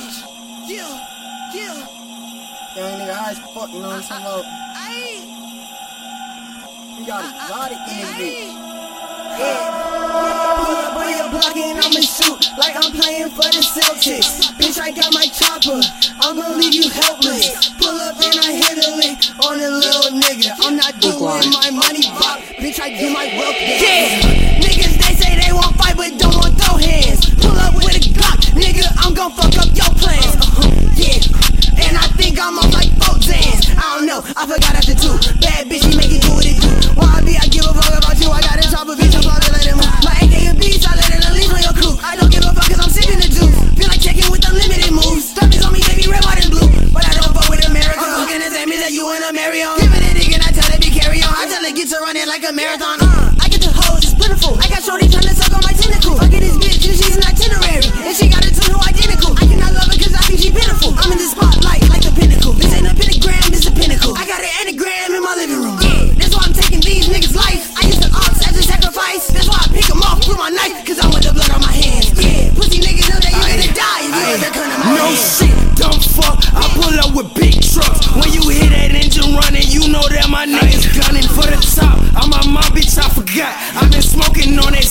bitch. Yeah, yeah. Young nigga high as fuck, you know what I'm talking about? Ayy, We got exotic in this bitch. ayy. Pull up on your block and I'ma shoot like I'm playing for the Celtics. Bitch, I got my chopper. I'm gonna leave you helpless. Pull up and I hit a lick on a little nigga. I'm not doing my money pop. Bitch, I do my wealth. Yeah. Niggas, they say they won't fight but don't forgot. Bad bitch, she make it do what it do. Why I be, I give a fuck about you. I got a chopper, bitch, I'm probably let it move. My AK a beast, I let it unleash on your crew. I don't give a fuck cause I'm sipping the juice. Feel like checking with unlimited moves. Stomachs on me, they be red, white, and blue. But I don't fuck with America. I'm looking at that means that you and a Marion. Give it a dick and I tell it to carry on. I tell it get to running like a marathon. Uh, I get the hoes, it's pitiful. I got shorty trying to suck on my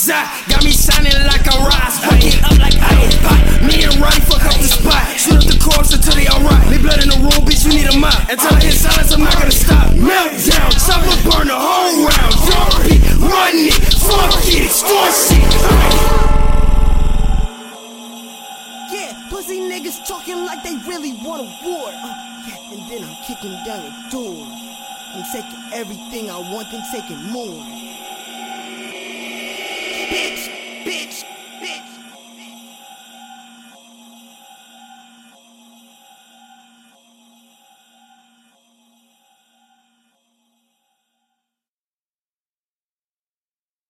Zot. Got me shining like a rise. Fucking up like I was hot. Me and Rowdy fuck up the spot. Shoot up the corpse until they alright. Leave blood in the room, bitch, you need a mop. Until I hit silence, I'm not gonna stop. Meltdown, chopper burn the whole round. Don't be run it, fuck it, extort shit. Yeah, pussy niggas talking like they really want a war. Uh, yeah, and then I'm kicking down your door. I'm taking everything I want, then taking more.